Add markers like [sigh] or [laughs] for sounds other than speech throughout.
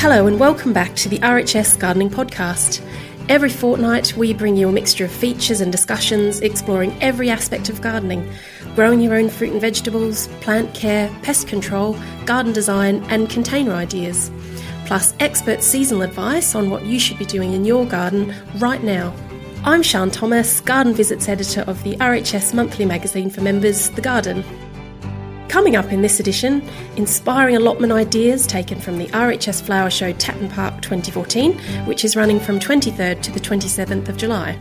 Hello, and welcome back to the RHS Gardening Podcast. Every fortnight, we bring you a mixture of features and discussions exploring every aspect of gardening growing your own fruit and vegetables, plant care, pest control, garden design, and container ideas. Plus, expert seasonal advice on what you should be doing in your garden right now. I'm Sian Thomas, Garden Visits Editor of the RHS monthly magazine for members, The Garden. Coming up in this edition, inspiring allotment ideas taken from the RHS Flower Show Tatton Park 2014, which is running from 23rd to the 27th of July.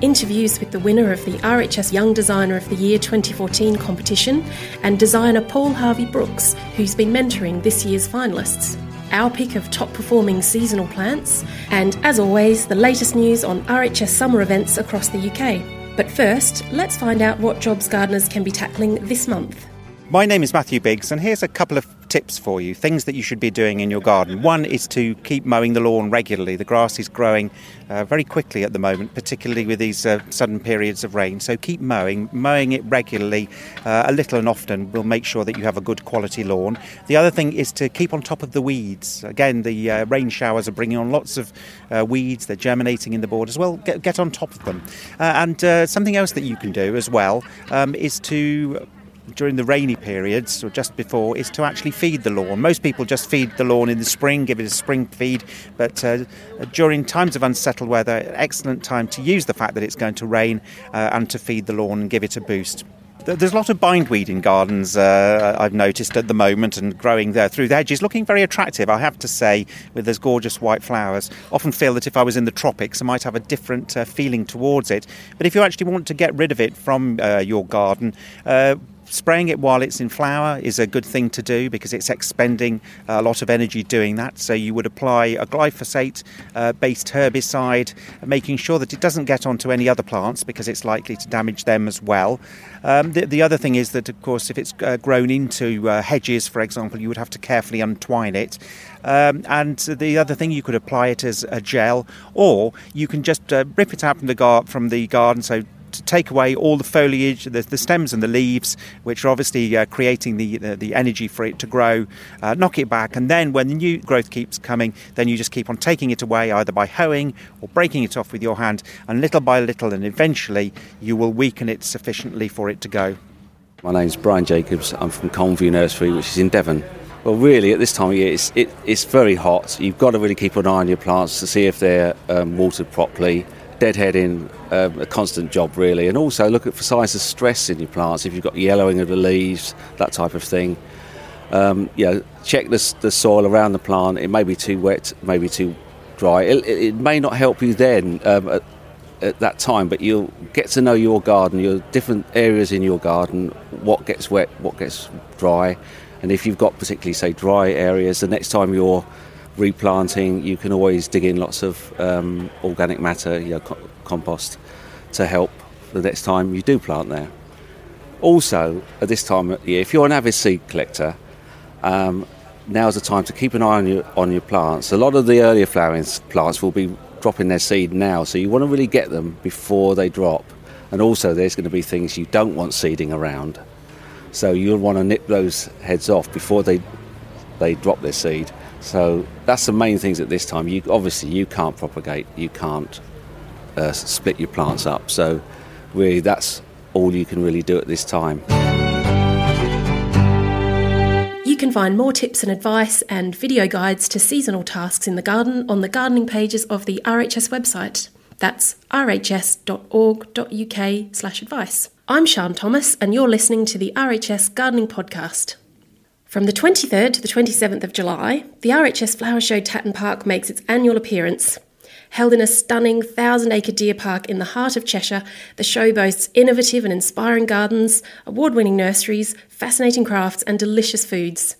Interviews with the winner of the RHS Young Designer of the Year 2014 competition and designer Paul Harvey Brooks, who's been mentoring this year's finalists. Our pick of top performing seasonal plants, and as always, the latest news on RHS summer events across the UK. But first, let's find out what jobs gardeners can be tackling this month. My name is Matthew Biggs, and here's a couple of tips for you things that you should be doing in your garden. One is to keep mowing the lawn regularly. The grass is growing uh, very quickly at the moment, particularly with these uh, sudden periods of rain. So keep mowing. Mowing it regularly, uh, a little and often, will make sure that you have a good quality lawn. The other thing is to keep on top of the weeds. Again, the uh, rain showers are bringing on lots of uh, weeds, they're germinating in the borders. Well, get, get on top of them. Uh, and something else that you can do as well um, is to during the rainy periods or just before is to actually feed the lawn. Most people just feed the lawn in the spring, give it a spring feed, but uh, during times of unsettled weather, excellent time to use the fact that it's going to rain uh, and to feed the lawn and give it a boost. There's a lot of bindweed in gardens, uh, I've noticed at the moment, and growing there through the hedges, looking very attractive, I have to say, with those gorgeous white flowers. Often feel that if I was in the tropics, I might have a different uh, feeling towards it. But if you actually want to get rid of it from uh, your garden, uh, Spraying it while it's in flower is a good thing to do because it's expending a lot of energy doing that. So you would apply a glyphosate uh, based herbicide, making sure that it doesn't get onto any other plants because it's likely to damage them as well. Um, the, the, other thing is that, of course, if it's uh, grown into uh, hedges, for example, you would have to carefully untwine it. Um, and the other thing, you could apply it as a gel, or you can just uh, rip it out from the, gar- from the garden. So to take away all the foliage, the, the stems and the leaves, which are obviously uh, creating the, the, the energy for it to grow. Uh, knock it back, and then when the new growth keeps coming, then you just keep on taking it away either by hoeing or breaking it off with your hand, and little by little, and eventually you will weaken it sufficiently for it to go. My name is Brian Jacobs. I'm from Colnview Nursery, which is in Devon. Well, really, at this time of year, it's, it, it's very hot. You've got to really keep an eye on your plants to see if they're um, watered properly deadheading um, a constant job really, and also look at for signs of stress in your plants. If you've got yellowing of the leaves, that type of thing. Um, you know, check the, the soil around the plant. It may be too wet, maybe too dry. It, it, may not help you then um, at, at, that time, but you'll get to know your garden, your different areas in your garden, what gets wet, what gets dry, and if you've got particularly say dry areas, the next time you're replanting, you can always dig in lots of um, organic matter, you know, co- compost, to help the next time you do plant there. Also, at this time of year, if you're an avid seed collector, um, now's the time to keep an eye on your, on your plants. A lot of the earlier flowering plants will be dropping their seed now, so you want to really get them before they drop. And also, there's going to be things you don't want seeding around. So you'll want to nip those heads off before they, they drop their seed. So that's the main things at this time. You obviously you can't propagate, you can't uh, split your plants up. So really that's all you can really do at this time. You can find more tips and advice and video guides to seasonal tasks in the garden on the gardening pages of the RHS website. That's rhs.org.uk/advice. I'm Sian Thomas and you're listening to the RHS Gardening Podcast. From the 23rd to the 27th of July, the RHS Flower Show Tatton Park makes its annual appearance. Held in a stunning thousand acre deer park in the heart of Cheshire, the show boasts innovative and inspiring gardens, award winning nurseries, fascinating crafts, and delicious foods.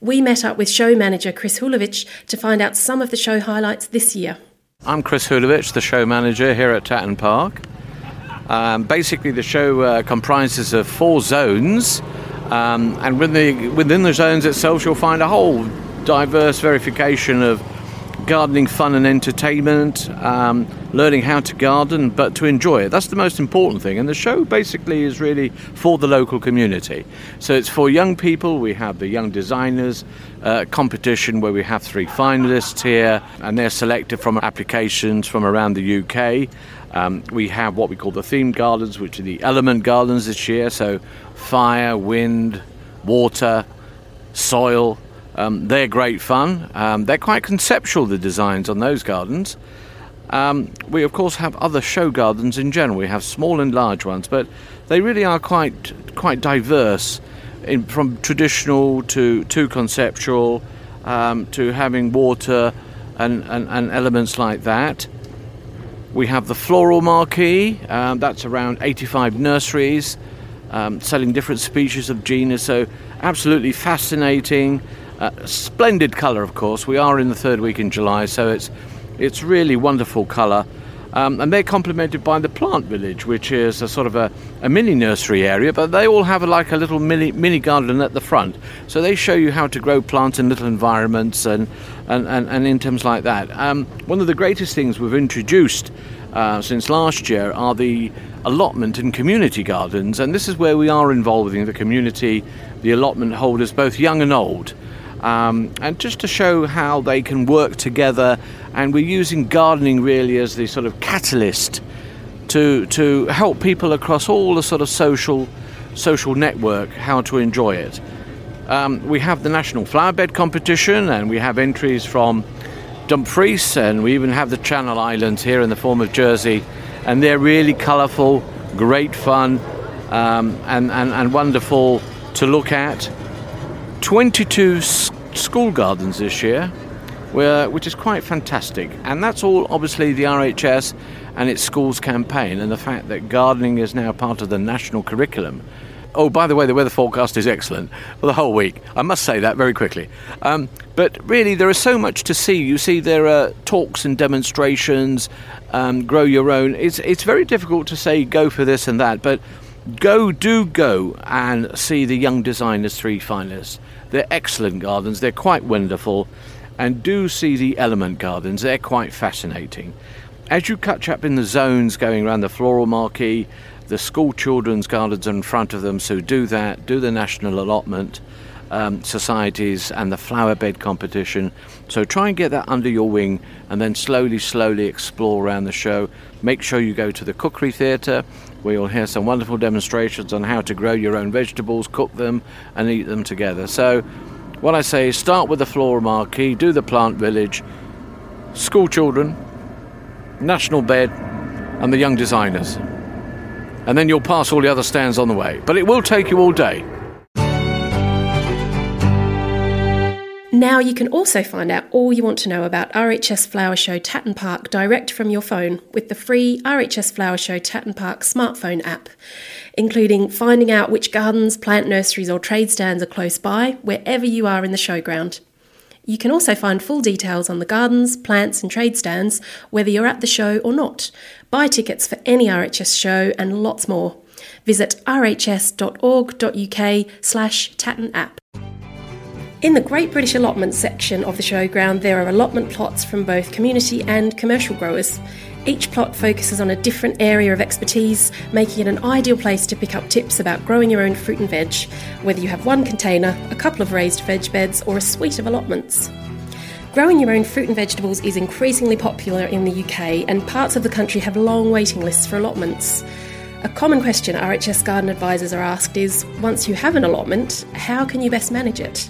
We met up with show manager Chris Hulovich to find out some of the show highlights this year. I'm Chris Hulovich, the show manager here at Tatton Park. Um, basically, the show uh, comprises of four zones um, and within the, within the zones itself, you'll find a whole diverse verification of gardening fun and entertainment, um, learning how to garden, but to enjoy it. That's the most important thing. And the show basically is really for the local community. So it's for young people. We have the young designers uh, competition where we have three finalists here, and they're selected from applications from around the UK. Um, we have what we call the themed gardens, which are the element gardens this year. So fire, wind, water, soil. Um, they're great fun. Um, they're quite conceptual, the designs on those gardens. Um, we, of course, have other show gardens in general. We have small and large ones, but they really are quite quite diverse, in, from traditional to to conceptual, um, to having water and, and, and, elements like that. We have the floral marquee. Um, that's around 85 nurseries um, selling different species of genus. So, absolutely fascinating. Splendid colour, of course. We are in the third week in July, so it's it's really wonderful colour. Um, and they're complemented by the plant village, which is a sort of a, a mini nursery area, but they all have a, like a little mini mini garden at the front. So they show you how to grow plants in little environments and and, and, and in terms like that. Um, one of the greatest things we've introduced uh, since last year are the allotment and community gardens, and this is where we are involving the community, the allotment holders, both young and old. Um, and just to show how they can work together, and we're using gardening really as the sort of catalyst to to help people across all the sort of social social network how to enjoy it. Um, we have the national Flowerbed competition, and we have entries from Dumfries, and we even have the Channel Islands here in the form of Jersey, and they're really colourful, great fun, um, and, and, and wonderful to look at. 22 s- school gardens this year, which is quite fantastic, and that's all obviously the RHS and its schools campaign, and the fact that gardening is now part of the national curriculum Oh, by the way, the weather forecast is excellent for the whole week. I must say that very quickly. Um, but really, there is so much to see. You see, there are talks and demonstrations, um, grow your own. It's, it's very difficult to say go for this and that, but go, do go and see the Young Designers 3 finalists. They're excellent gardens, they're quite wonderful, and do see the Element Gardens, they're quite fascinating. As you catch up in the zones going around the floral marquee, the school children's gardens in front of them, so do that, do the national allotment um, societies and the flower bed competition. So try and get that under your wing and then slowly, slowly explore around the show. Make sure you go to the cookery theatre where you'll hear some wonderful demonstrations on how to grow your own vegetables, cook them, and eat them together. So, what I say is start with the floral marquee, do the plant village, school children, national bed, and the young designers and then you'll pass all the other stands on the way. But it will take you all day. Now you can also find out all you want to know about RHS Flower Show Tatton Park direct from your phone with the free RHS Flower Show Tatton Park smartphone app, including finding out which gardens, plant nurseries, or trade stands are close by wherever you are in the showground. You can also find full details on the gardens, plants, and trade stands, whether you're at the show or not. Buy tickets for any RHS show and lots more. Visit rhs.org.uk slash Tatton app. In the Great British Allotment section of the showground, there are allotment plots from both community and commercial growers. Each plot focuses on a different area of expertise, making it an ideal place to pick up tips about growing your own fruit and veg, whether you have one container, a couple of raised veg beds, or a suite of allotments. Growing your own fruit and vegetables is increasingly popular in the UK, and parts of the country have long waiting lists for allotments. A common question RHS garden advisors are asked is once you have an allotment, how can you best manage it?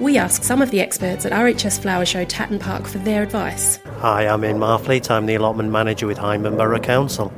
We ask some of the experts at RHS Flower Show Tatton Park for their advice. Hi, I'm Ian Marfleet. I'm the allotment manager with Hyndburn Borough Council.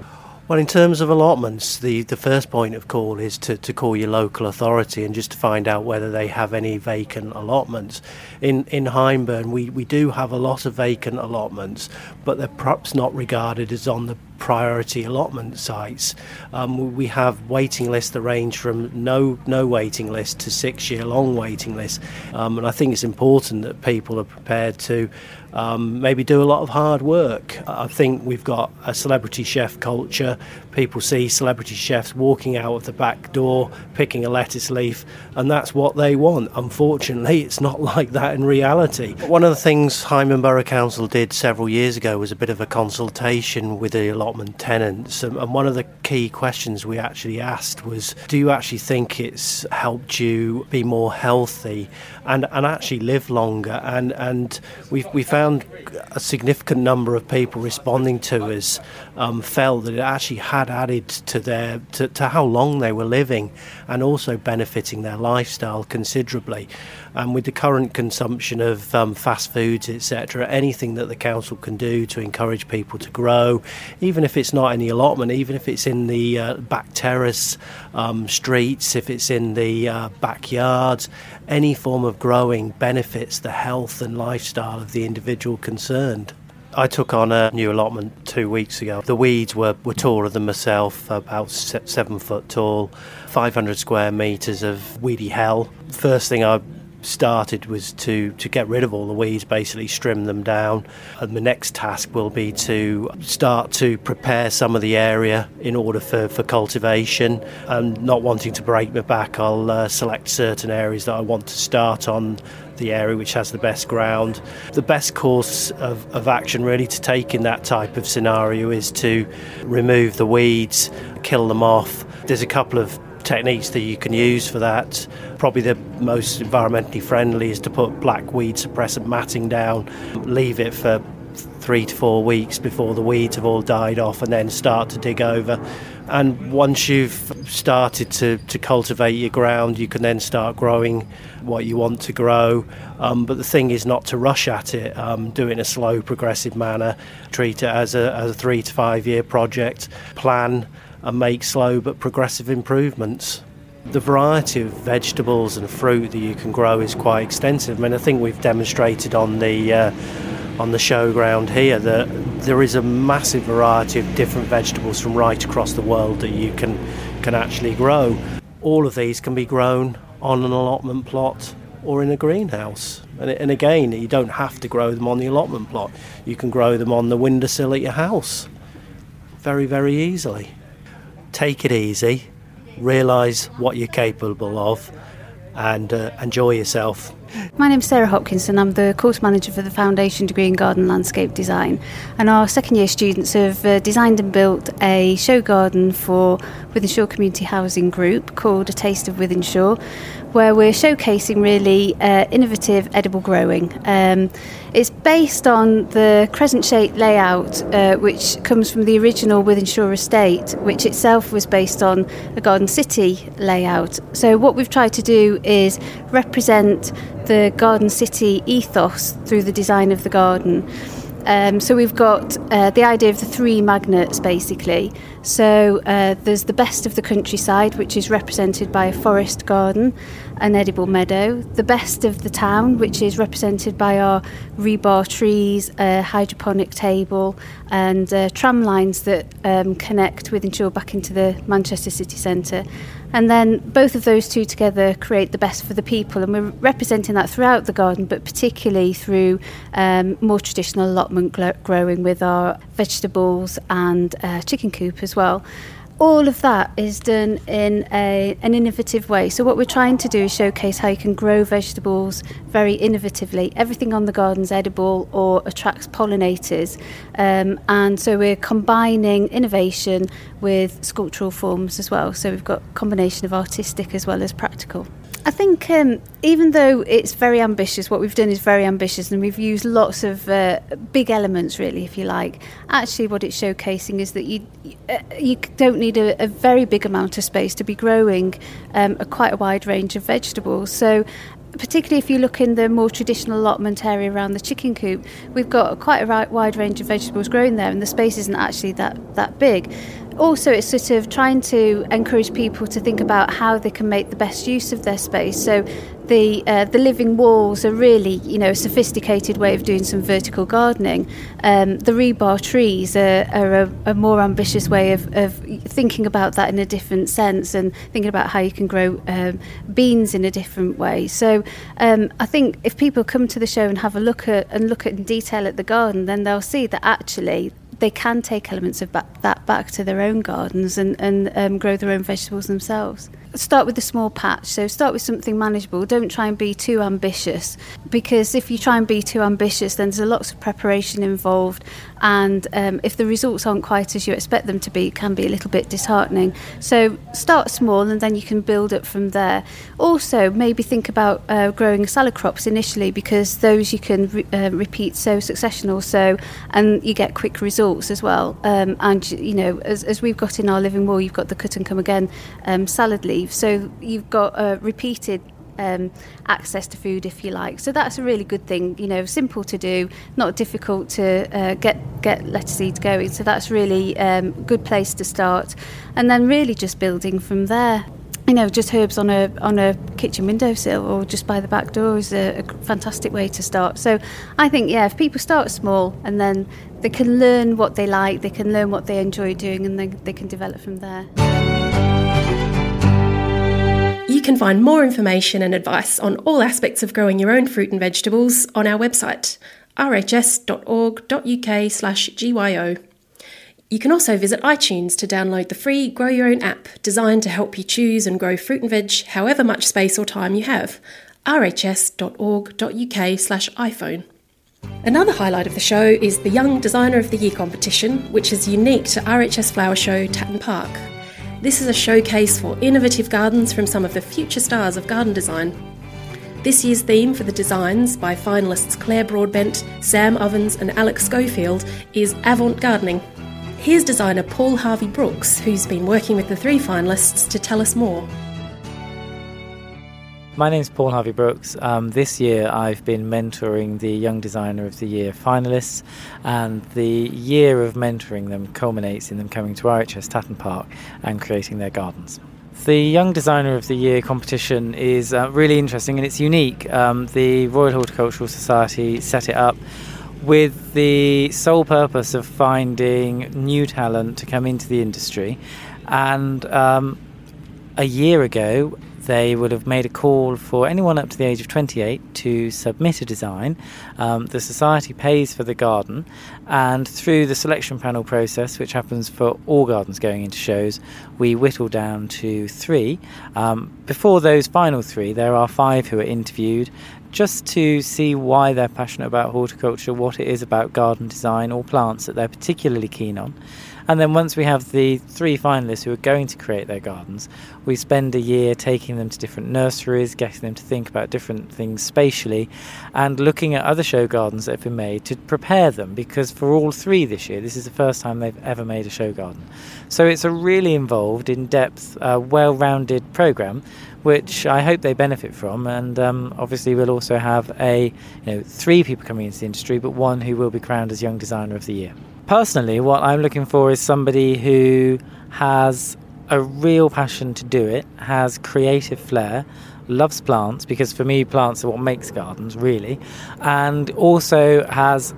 Well, in terms of allotments, the, the first point of call is to, to call your local authority and just to find out whether they have any vacant allotments. In in Hyndburn, we, we do have a lot of vacant allotments, but they're perhaps not regarded as on the priority allotment sites. Um, we have waiting lists that range from no no waiting list to six year long waiting lists, um, and I think it's important that people are prepared to um, maybe do a lot of hard work. I think we've got a celebrity chef culture. People see celebrity chefs walking out of the back door, picking a lettuce leaf, and that's what they want. Unfortunately, it's not [laughs] like that in reality. One of the things Hyndburn Borough Council did several years ago was a bit of a consultation with the allotment tenants, and one of the key questions we actually asked was, "Do you actually think it's helped you be more healthy and, and actually live longer?" And and we we found a significant number of people responding to us um, felt that it actually had added to their to, to how long they were living, and also benefiting their lifestyle considerably. And with the current consumption of um, fast foods, etc., anything that the council can do to encourage people to grow, even if it's not in the allotment, even if it's in the uh, back terrace um, streets, if it's in the uh, backyards, any form of growing benefits the health and lifestyle of the individual concerned. I took on a new allotment two weeks ago. The weeds were, were taller than myself, about seven foot tall, 500 square metres of weedy hell. First thing I started was to, to get rid of all the weeds, basically trim them down. And the next task will be to start to prepare some of the area in order for, for cultivation. And not wanting to break my back, I'll uh, select certain areas that I want to start on the area which has the best ground. The best course of, of action really to take in that type of scenario is to remove the weeds, kill them off. There's a couple of techniques that you can use for that. Probably the most environmentally friendly is to put black weed suppressant matting down, leave it for three to four weeks before the weeds have all died off, and then start to dig over. And once you've started to, to cultivate your ground, you can then start growing what you want to grow. Um, but the thing is not to rush at it, um, do it in a slow, progressive manner, treat it as a, as a three to five year project, plan and make slow but progressive improvements. The variety of vegetables and fruit that you can grow is quite extensive. I mean, I think we've demonstrated on the uh, on the showground here that there is a massive variety of different vegetables from right across the world that you can can actually grow. All of these can be grown on an allotment plot or in a greenhouse. And, and again, you don't have to grow them on the allotment plot. You can grow them on the windowsill at your house very, very easily take it easy, realise what you're capable of, and uh, enjoy yourself. My name's Sarah Hopkinson. I'm the course manager for the Foundation Degree in Garden Landscape Design. And our second year students have uh, designed and built a show garden for Wythenshawe Community Housing Group called A Taste of Wythenshawe, where we're showcasing really uh, innovative edible growing. Um, it's based on the crescent shaped layout, uh, which comes from the original Wythenshawe estate, which itself was based on a Garden City layout. So, what we've tried to do is represent the Garden City ethos through the design of the garden. Um, so we've got uh, the idea of the three magnets basically. So uh, there's the best of the countryside, which is represented by a forest garden, an edible meadow. The best of the town, which is represented by our rebar trees, a hydroponic table, and uh, tram lines that um, connect Wythenshawe back into the Manchester city centre. And then both of those two together create the best for the people, and we're representing that throughout the garden, but particularly through um, more traditional allotment growing with our vegetables and uh, chicken coop as well all of that is done in a, an innovative way. So, what we're trying to do is showcase how you can grow vegetables very innovatively. Everything on the garden's edible or attracts pollinators. Um, and so, we're combining innovation with sculptural forms as well. So, we've got combination of artistic as well as practical. I think um, even though it's very ambitious, what we've done is very ambitious, and we've used lots of uh, big elements, really, if you like. Actually, what it's showcasing is that you uh, you don't need a, a, very big amount of space to be growing um, a quite a wide range of vegetables. So particularly if you look in the more traditional allotment area around the chicken coop, we've got quite a wide range of vegetables growing there, and the space isn't actually that, that big also it's sort of trying to encourage people to think about how they can make the best use of their space. So the uh, the living walls are really you know a sophisticated way of doing some vertical gardening. Um, the rebar trees are, are a, a, more ambitious way of, of thinking about that in a different sense and thinking about how you can grow um, beans in a different way. So um, I think if people come to the show and have a look at and look at in detail at the garden then they'll see that actually they can take elements of that back to their own gardens and, and um, grow their own vegetables themselves start with a small patch. So start with something manageable. Don't try and be too ambitious because if you try and be too ambitious, then there's a lots of preparation involved, and um, if the results aren't quite as you expect them to be, it can be a little bit disheartening. So start small, and then you can build up from there. Also, maybe think about uh, growing salad crops initially because those you can re- uh, repeat so succession or so, and you get quick results as well. Um, and you know, as, as we've got in our living wall, you've got the cut and come again um, salad leaf so you've got a repeated um, access to food, if you like. So that's a really good thing. You know, simple to do, not difficult to uh, get get lettuce seeds going. So that's really um, good place to start, and then really just building from there. You know, just herbs on a on a kitchen windowsill or just by the back door is a, a fantastic way to start. So I think yeah, if people start small and then they can learn what they like, they can learn what they enjoy doing, and then they can develop from there. You can find more information and advice on all aspects of growing your own fruit and vegetables on our website, rhs.org.uk/gyo. You can also visit iTunes to download the free Grow Your Own app designed to help you choose and grow fruit and veg however much space or time you have. rhs.org.uk/iphone. Another highlight of the show is the Young Designer of the Year competition, which is unique to RHS Flower Show Tatton Park. This is a showcase for innovative gardens from some of the future stars of garden design. This year's theme for the designs by finalists Claire Broadbent, Sam Ovens, and Alex Schofield is Avant Gardening. Here's designer Paul Harvey Brooks, who's been working with the three finalists, to tell us more. My name is Paul Harvey Brooks. Um, this year I've been mentoring the Young Designer of the Year finalists, and the year of mentoring them culminates in them coming to RHS Tatton Park and creating their gardens. The Young Designer of the Year competition is uh, really interesting and it's unique. Um, the Royal Horticultural Society set it up with the sole purpose of finding new talent to come into the industry. And um, a year ago, they would have made a call for anyone up to the age of 28 to submit a design. Um, the society pays for the garden, and through the selection panel process, which happens for all gardens going into shows, we whittle down to three. Um, before those final three, there are five who are interviewed just to see why they're passionate about horticulture, what it is about garden design or plants that they're particularly keen on. And then once we have the three finalists who are going to create their gardens, we spend a year taking them to different nurseries, getting them to think about different things spatially, and looking at other show gardens that have been made to prepare them. Because for all three this year, this is the first time they've ever made a show garden. So it's a really involved, in depth, uh, well rounded programme which I hope they benefit from. And um, obviously, we'll also have a you know three people coming into the industry, but one who will be crowned as Young Designer of the Year personally, what I'm looking for is somebody who has a real passion to do it, has creative flair, loves plants, because for me, plants are what makes gardens, really, and also has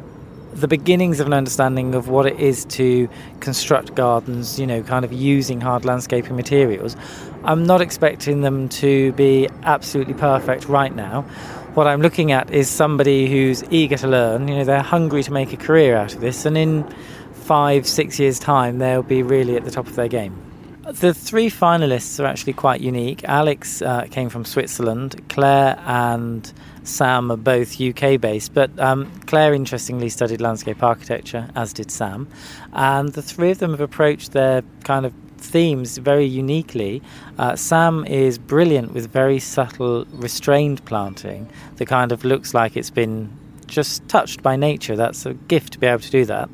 the beginnings of an understanding of what it is to construct gardens, you know, kind of using hard landscaping materials. I'm not expecting them to be absolutely perfect right now what I'm looking at is somebody who's eager to learn. You know, they're hungry to make a career out of this, and in five, six years' time, they'll be really at the top of their game. The three finalists are actually quite unique. Alex uh, came from Switzerland, Claire and Sam are both UK based, but um, Claire interestingly studied landscape architecture, as did Sam. And the three of them have approached their kind of themes very uniquely. Uh, Sam is brilliant with very subtle, restrained planting that kind of looks like it's been just touched by nature. That's a gift to be able to do that.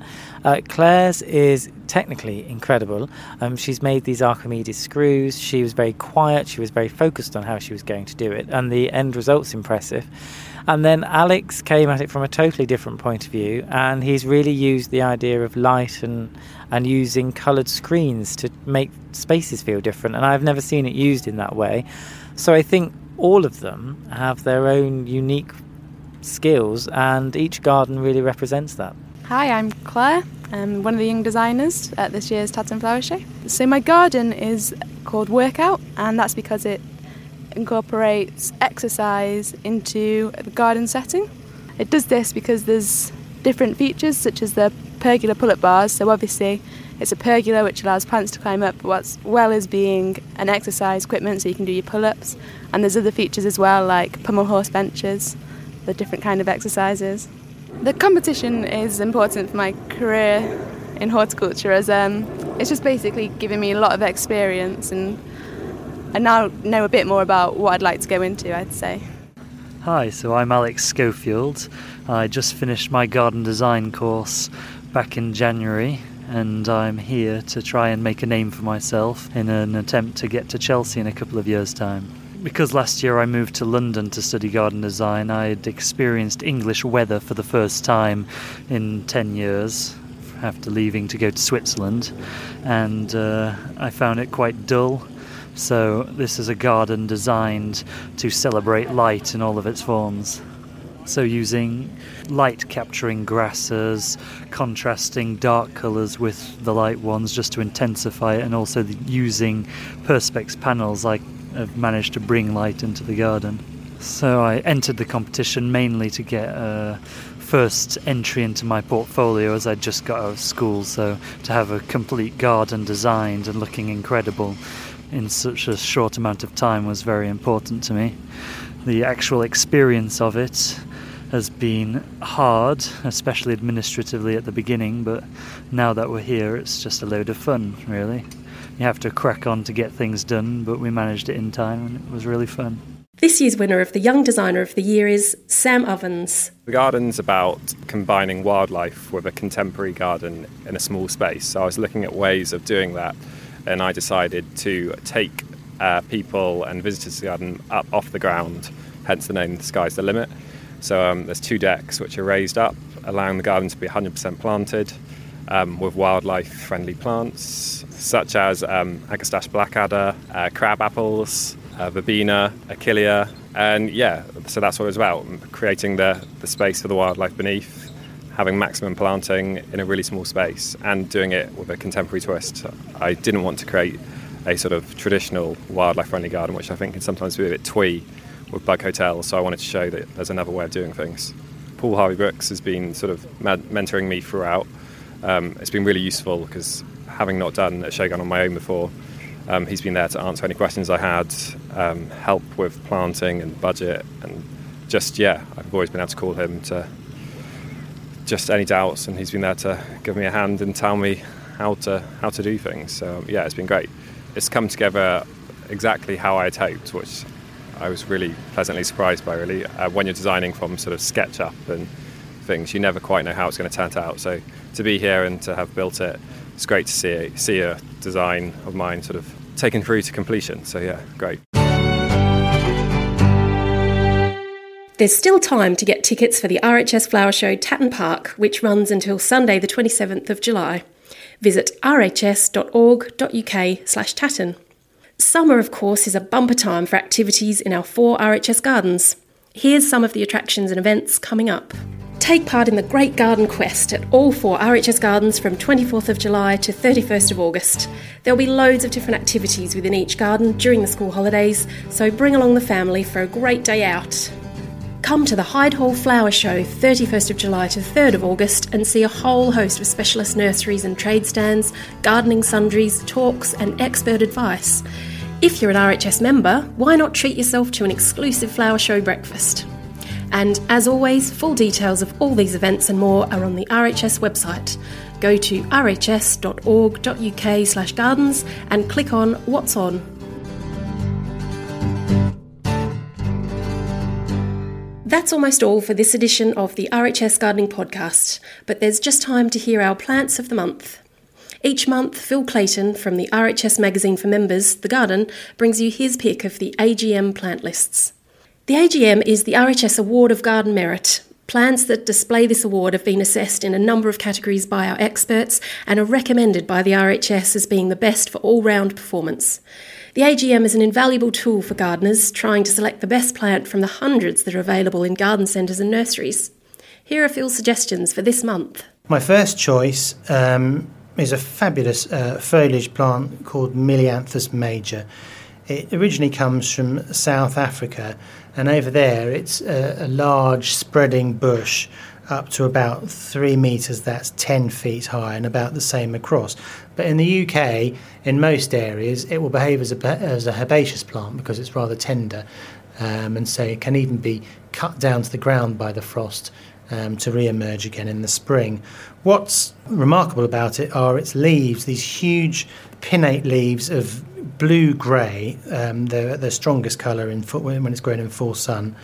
Uh, Claire's is technically incredible. Um, she's made these Archimedes screws. She was very quiet. She was very focused on how she was going to do it, and the end result's impressive. And then Alex came at it from a totally different point of view, and he's really used the idea of light and and using coloured screens to make spaces feel different. And I've never seen it used in that way. So I think all of them have their own unique skills, and each garden really represents that. Hi, I'm Claire. I'm one of the young designers at this year's Tatton Flower Show. So my garden is called Workout, and that's because it incorporates exercise into the garden setting. It does this because there's different features such as the pergola pull-up bars. So obviously it's a pergola which allows plants to climb up, as well as being an exercise equipment so you can do your pull-ups. And there's other features as well like pommel horse benches, the different kind of exercises. The competition is important for my career in horticulture as um, it's just basically giving me a lot of experience and I now know a bit more about what I'd like to go into, I'd say. Hi, so I'm Alex Schofield. I just finished my garden design course back in January and I'm here to try and make a name for myself in an attempt to get to Chelsea in a couple of years' time. Because last year I moved to London to study garden design, I had experienced English weather for the first time in 10 years after leaving to go to Switzerland, and uh, I found it quite dull. So, this is a garden designed to celebrate light in all of its forms. So, using light capturing grasses, contrasting dark colours with the light ones just to intensify it, and also using Perspex panels, I have managed to bring light into the garden. So, I entered the competition mainly to get a first entry into my portfolio as I'd just got out of school, so to have a complete garden designed and looking incredible in such a short amount of time was very important to me. The actual experience of it has been hard, especially administratively at the beginning, but now that we're here, it's just a load of fun, really. You have to crack on to get things done, but we managed it in time and it was really fun. This year's winner of the Young Designer of the Year is Sam Ovens. The garden's about combining wildlife with a contemporary garden in a small space. So I was looking at ways of doing that and I decided to take uh, people and visitors to the garden up off the ground, hence the name The Sky's the Limit. So um, there's two decks which are raised up, allowing the garden to be 100% planted um, with wildlife-friendly plants such as um, Agastache blackadder, uh, crab apples, uh, verbena, achillea, and yeah, so that's what it was about, creating the, the space for the wildlife beneath having maximum planting in a really small space and doing it with a contemporary twist. I didn't want to create a sort of traditional wildlife friendly garden, which I think can sometimes be a bit twee with bug hotels, so I wanted to show that there's another way of doing things. Paul Harvey Brooks has been sort of mentoring me throughout. Um, it's been really useful because having not done a show garden on my own before, um, he's been there to answer any questions I had, um, help with planting and budget, and just yeah, I've always been able to call him to just any doubts, and he's been there to give me a hand and tell me how to how to do things. So yeah, it's been great. It's come together exactly how I had hoped, which I was really pleasantly surprised by. Really, uh, when you're designing from sort of SketchUp and things, you never quite know how it's going to turn out. So to be here and to have built it, it's great to see see a design of mine sort of taken through to completion. So yeah, great. There's still time to get tickets for the RHS Flower Show Tatton Park, which runs until Sunday the 27th of July. Visit rhs.org.uk slash Tatton. Summer, of course, is a bumper time for activities in our four RHS gardens. Here's some of the attractions and events coming up. Take part in the Great Garden Quest at all four RHS gardens from 24th of July to 31st of August. There'll be loads of different activities within each garden during the school holidays, so bring along the family for a great day out. Come to the Hyde Hall Flower Show 31st of July to 3rd of August and see a whole host of specialist nurseries and trade stands, gardening sundries, talks, and expert advice. If you're an RHS member, why not treat yourself to an exclusive flower show breakfast? And as always, full details of all these events and more are on the RHS website. go to rhs.org.uk slash gardens and click on What's On. That's almost all for this edition of the RHS Gardening Podcast, but there's just time to hear our plants of the month. Each month, Phil Clayton from the RHS magazine for members, The Garden, brings you his pick of the AGM plant lists. The AGM is the RHS Award of Garden Merit. Plants that display this award have been assessed in a number of categories by our experts and are recommended by the RHS as being the best for all round performance. The AGM is an invaluable tool for gardeners trying to select the best plant from the hundreds that are available in garden centres and nurseries. Here are Phil's suggestions for this month. My first choice um, is a fabulous uh, foliage plant called Melianthus major. It originally comes from South Africa, and over there it's a, a large spreading bush up to about three metres, that's 10 feet high, and about the same across. But in the UK, in most areas, it will behave as a, as a herbaceous plant because it's rather tender, um, and so it can even be cut down to the ground by the frost um, to re emerge again in the spring. What's remarkable about it are its leaves, these huge pinnate leaves of blue grey, um, they're the strongest colour in when it's grown in full sun,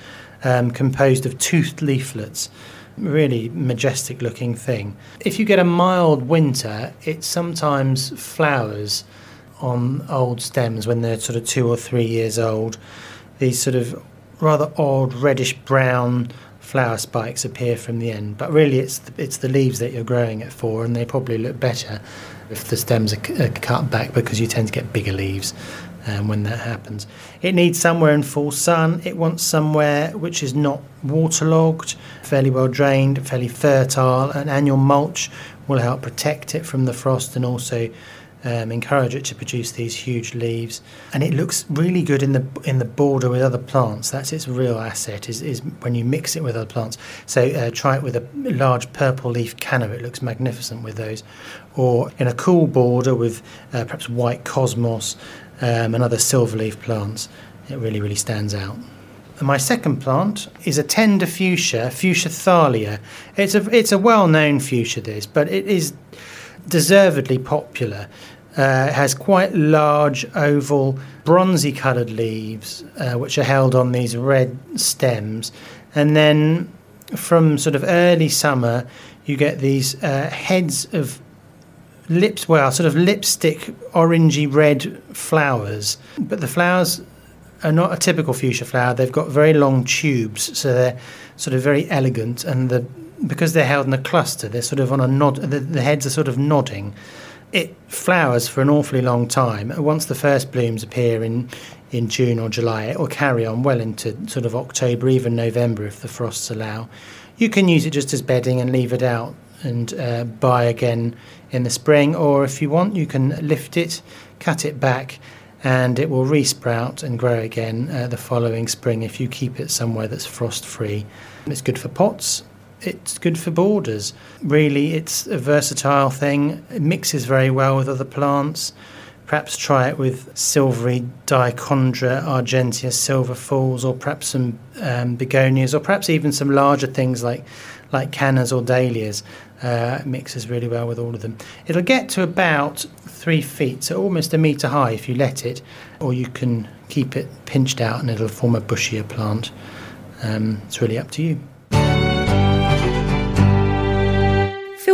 um, composed of toothed leaflets really majestic looking thing. If you get a mild winter, it sometimes flowers on old stems when they're sort of two or three years old. These sort of rather odd reddish brown flower spikes appear from the end, but really it's the, it's the leaves that you're growing it for, and they probably look better if the stems are, are cut back because you tend to get bigger leaves um, when that happens. It needs somewhere in full sun. It wants somewhere which is not waterlogged, fairly well drained, fairly fertile. An annual mulch will help protect it from the frost and also um, encourage it to produce these huge leaves. And it looks really good in the in the border with other plants. That's its real asset is, is when you mix it with other plants. So uh, try it with a large purple leaf canna. It looks magnificent with those. Or in a cool border with uh, perhaps white cosmos um, and other silverleaf plants. It really, really stands out. My second plant is a tender fuchsia, Fuchsia thalia. It's a, it's a well known fuchsia, this, but it is deservedly popular. Uh, it has quite large, oval, bronzy coloured leaves, uh, which are held on these red stems. And then from sort of early summer, you get these uh, heads of lips, well, sort of lipstick, orangey red flowers. But the flowers are not a typical fuchsia flower. They've got very long tubes, so they're sort of very elegant. And the because they're held in a cluster, they're sort of on a nod. The, the heads are sort of nodding. It flowers for an awfully long time. Once the first blooms appear in in June or July, it will carry on well into sort of October, even November if the frosts allow. You can use it just as bedding and leave it out and uh, buy again in the spring, or if you want, you can lift it, cut it back, and it will resprout and grow again uh, the following spring if you keep it somewhere that's frost free. It's good for pots. It's good for borders. Really, it's a versatile thing. It mixes very well with other plants. Perhaps try it with silvery Dichondra argentea silver falls, or perhaps some um, begonias, or perhaps even some larger things like like cannas or dahlias. Uh, mixes really well with all of them. It'll get to about three feet, so almost a metre high if you let it, or you can keep it pinched out and it'll form a bushier plant. Um, it's really up to you.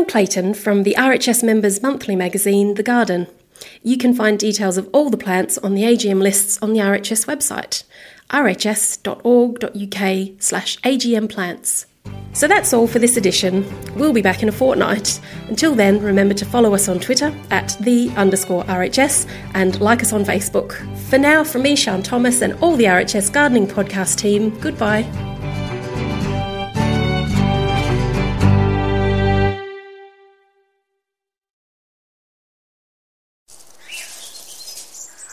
Clayton from the RHS Members Monthly magazine, The Garden. You can find details of all the plants on the AGM lists on the RHS website, rhs.org.uk slash AGM plants. So that's all for this edition. We'll be back in a fortnight. Until then, remember to follow us on Twitter at the underscore RHS and like us on Facebook. For now, from me, Sian Thomas, and all the RHS Gardening Podcast team, goodbye.